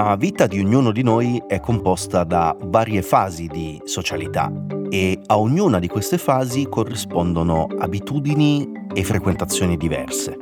La vita di ognuno di noi è composta da varie fasi di socialità e a ognuna di queste fasi corrispondono abitudini e frequentazioni diverse.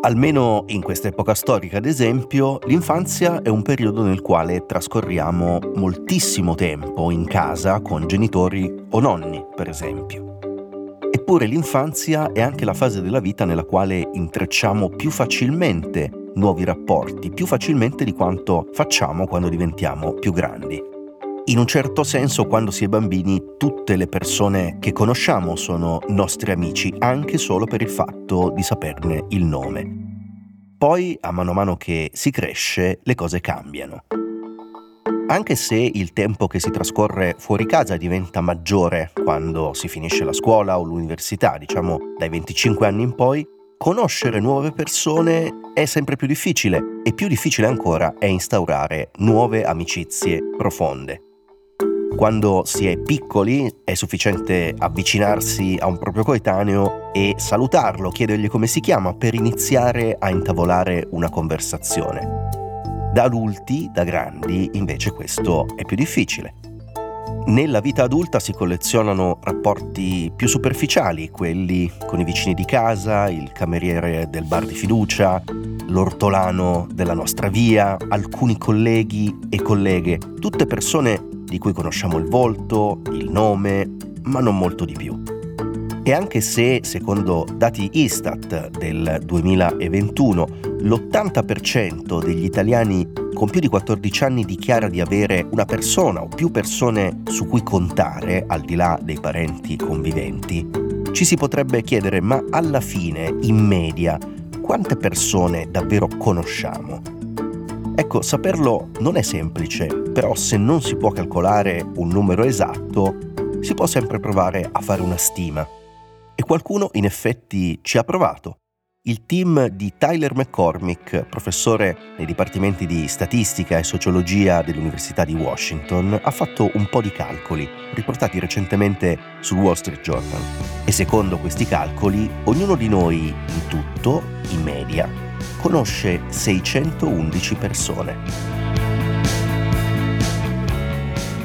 Almeno in questa epoca storica, ad esempio, l'infanzia è un periodo nel quale trascorriamo moltissimo tempo in casa con genitori o nonni, per esempio. Eppure l'infanzia è anche la fase della vita nella quale intrecciamo più facilmente nuovi rapporti più facilmente di quanto facciamo quando diventiamo più grandi. In un certo senso, quando si è bambini, tutte le persone che conosciamo sono nostri amici, anche solo per il fatto di saperne il nome. Poi, a mano a mano che si cresce, le cose cambiano. Anche se il tempo che si trascorre fuori casa diventa maggiore quando si finisce la scuola o l'università, diciamo dai 25 anni in poi, conoscere nuove persone è sempre più difficile e più difficile ancora è instaurare nuove amicizie profonde. Quando si è piccoli è sufficiente avvicinarsi a un proprio coetaneo e salutarlo, chiedergli come si chiama per iniziare a intavolare una conversazione. Da adulti, da grandi, invece questo è più difficile. Nella vita adulta si collezionano rapporti più superficiali, quelli con i vicini di casa, il cameriere del bar di fiducia, l'ortolano della nostra via, alcuni colleghi e colleghe, tutte persone di cui conosciamo il volto, il nome, ma non molto di più. E anche se, secondo dati Istat del 2021, l'80% degli italiani con più di 14 anni dichiara di avere una persona o più persone su cui contare, al di là dei parenti conviventi, ci si potrebbe chiedere ma alla fine, in media, quante persone davvero conosciamo? Ecco, saperlo non è semplice, però se non si può calcolare un numero esatto, si può sempre provare a fare una stima. E qualcuno in effetti ci ha provato. Il team di Tyler McCormick, professore nei dipartimenti di statistica e sociologia dell'Università di Washington, ha fatto un po' di calcoli, riportati recentemente sul Wall Street Journal. E secondo questi calcoli, ognuno di noi, in tutto, in media, conosce 611 persone.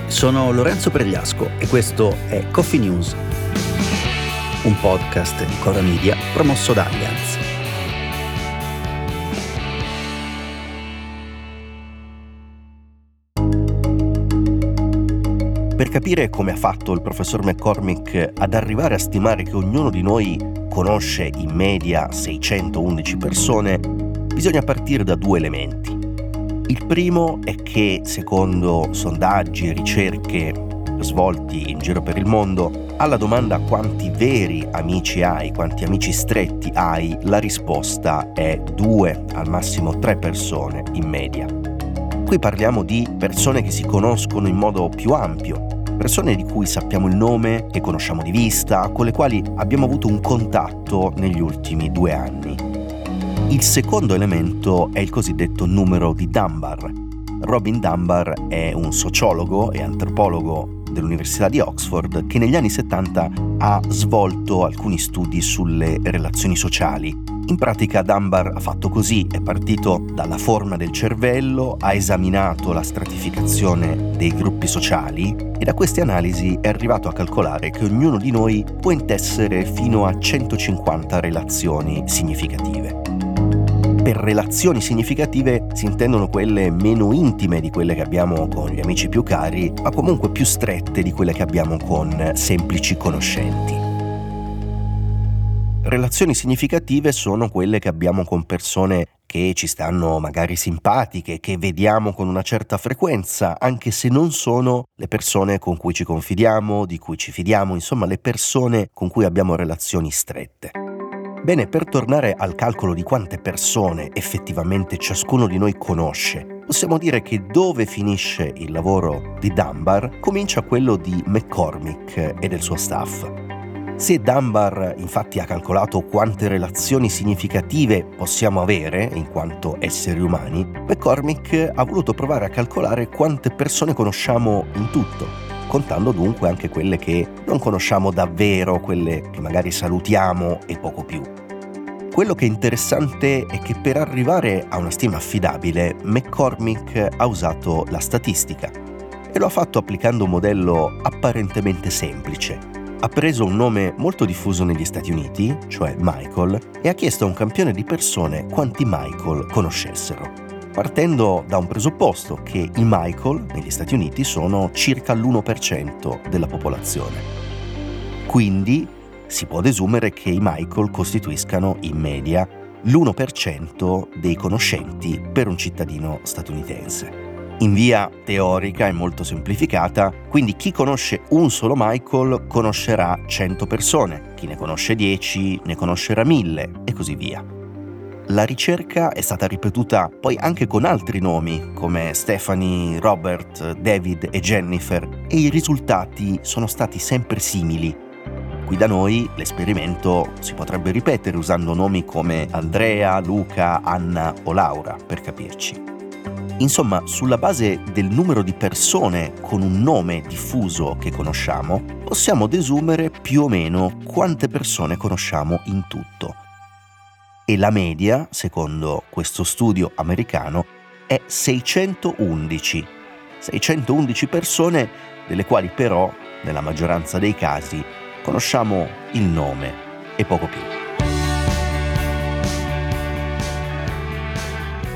Sono Lorenzo Pregliasco e questo è Coffee News un podcast di Cora Media promosso da Allianz. Per capire come ha fatto il professor McCormick ad arrivare a stimare che ognuno di noi conosce in media 611 persone, bisogna partire da due elementi. Il primo è che, secondo sondaggi e ricerche svolti in giro per il mondo, alla domanda quanti veri amici hai, quanti amici stretti hai, la risposta è due, al massimo tre persone in media. Qui parliamo di persone che si conoscono in modo più ampio, persone di cui sappiamo il nome, che conosciamo di vista, con le quali abbiamo avuto un contatto negli ultimi due anni. Il secondo elemento è il cosiddetto numero di Dunbar. Robin Dunbar è un sociologo e antropologo dell'Università di Oxford che negli anni 70 ha svolto alcuni studi sulle relazioni sociali. In pratica Dunbar ha fatto così, è partito dalla forma del cervello, ha esaminato la stratificazione dei gruppi sociali e da queste analisi è arrivato a calcolare che ognuno di noi può intessere fino a 150 relazioni significative per relazioni significative si intendono quelle meno intime di quelle che abbiamo con gli amici più cari, ma comunque più strette di quelle che abbiamo con semplici conoscenti. Relazioni significative sono quelle che abbiamo con persone che ci stanno magari simpatiche, che vediamo con una certa frequenza, anche se non sono le persone con cui ci confidiamo, di cui ci fidiamo, insomma le persone con cui abbiamo relazioni strette. Bene, per tornare al calcolo di quante persone effettivamente ciascuno di noi conosce, possiamo dire che dove finisce il lavoro di Dunbar comincia quello di McCormick e del suo staff. Se Dunbar infatti ha calcolato quante relazioni significative possiamo avere in quanto esseri umani, McCormick ha voluto provare a calcolare quante persone conosciamo in tutto, contando dunque anche quelle che non conosciamo davvero, quelle che magari salutiamo e poco più. Quello che è interessante è che per arrivare a una stima affidabile, McCormick ha usato la statistica e lo ha fatto applicando un modello apparentemente semplice. Ha preso un nome molto diffuso negli Stati Uniti, cioè Michael, e ha chiesto a un campione di persone quanti Michael conoscessero, partendo da un presupposto che i Michael negli Stati Uniti sono circa l'1% della popolazione. Quindi si può desumere che i Michael costituiscano in media l'1% dei conoscenti per un cittadino statunitense. In via teorica e molto semplificata, quindi chi conosce un solo Michael conoscerà 100 persone, chi ne conosce 10 ne conoscerà 1000 e così via. La ricerca è stata ripetuta poi anche con altri nomi come Stephanie, Robert, David e Jennifer e i risultati sono stati sempre simili Qui da noi l'esperimento si potrebbe ripetere usando nomi come Andrea, Luca, Anna o Laura, per capirci. Insomma, sulla base del numero di persone con un nome diffuso che conosciamo, possiamo desumere più o meno quante persone conosciamo in tutto. E la media, secondo questo studio americano, è 611. 611 persone, delle quali però, nella maggioranza dei casi, conosciamo il nome e poco più.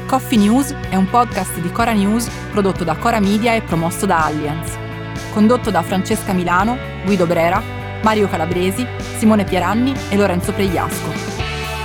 Coffee News è un podcast di Cora News prodotto da Cora Media e promosso da Allianz. Condotto da Francesca Milano, Guido Brera, Mario Calabresi, Simone Pieranni e Lorenzo Pregliasco.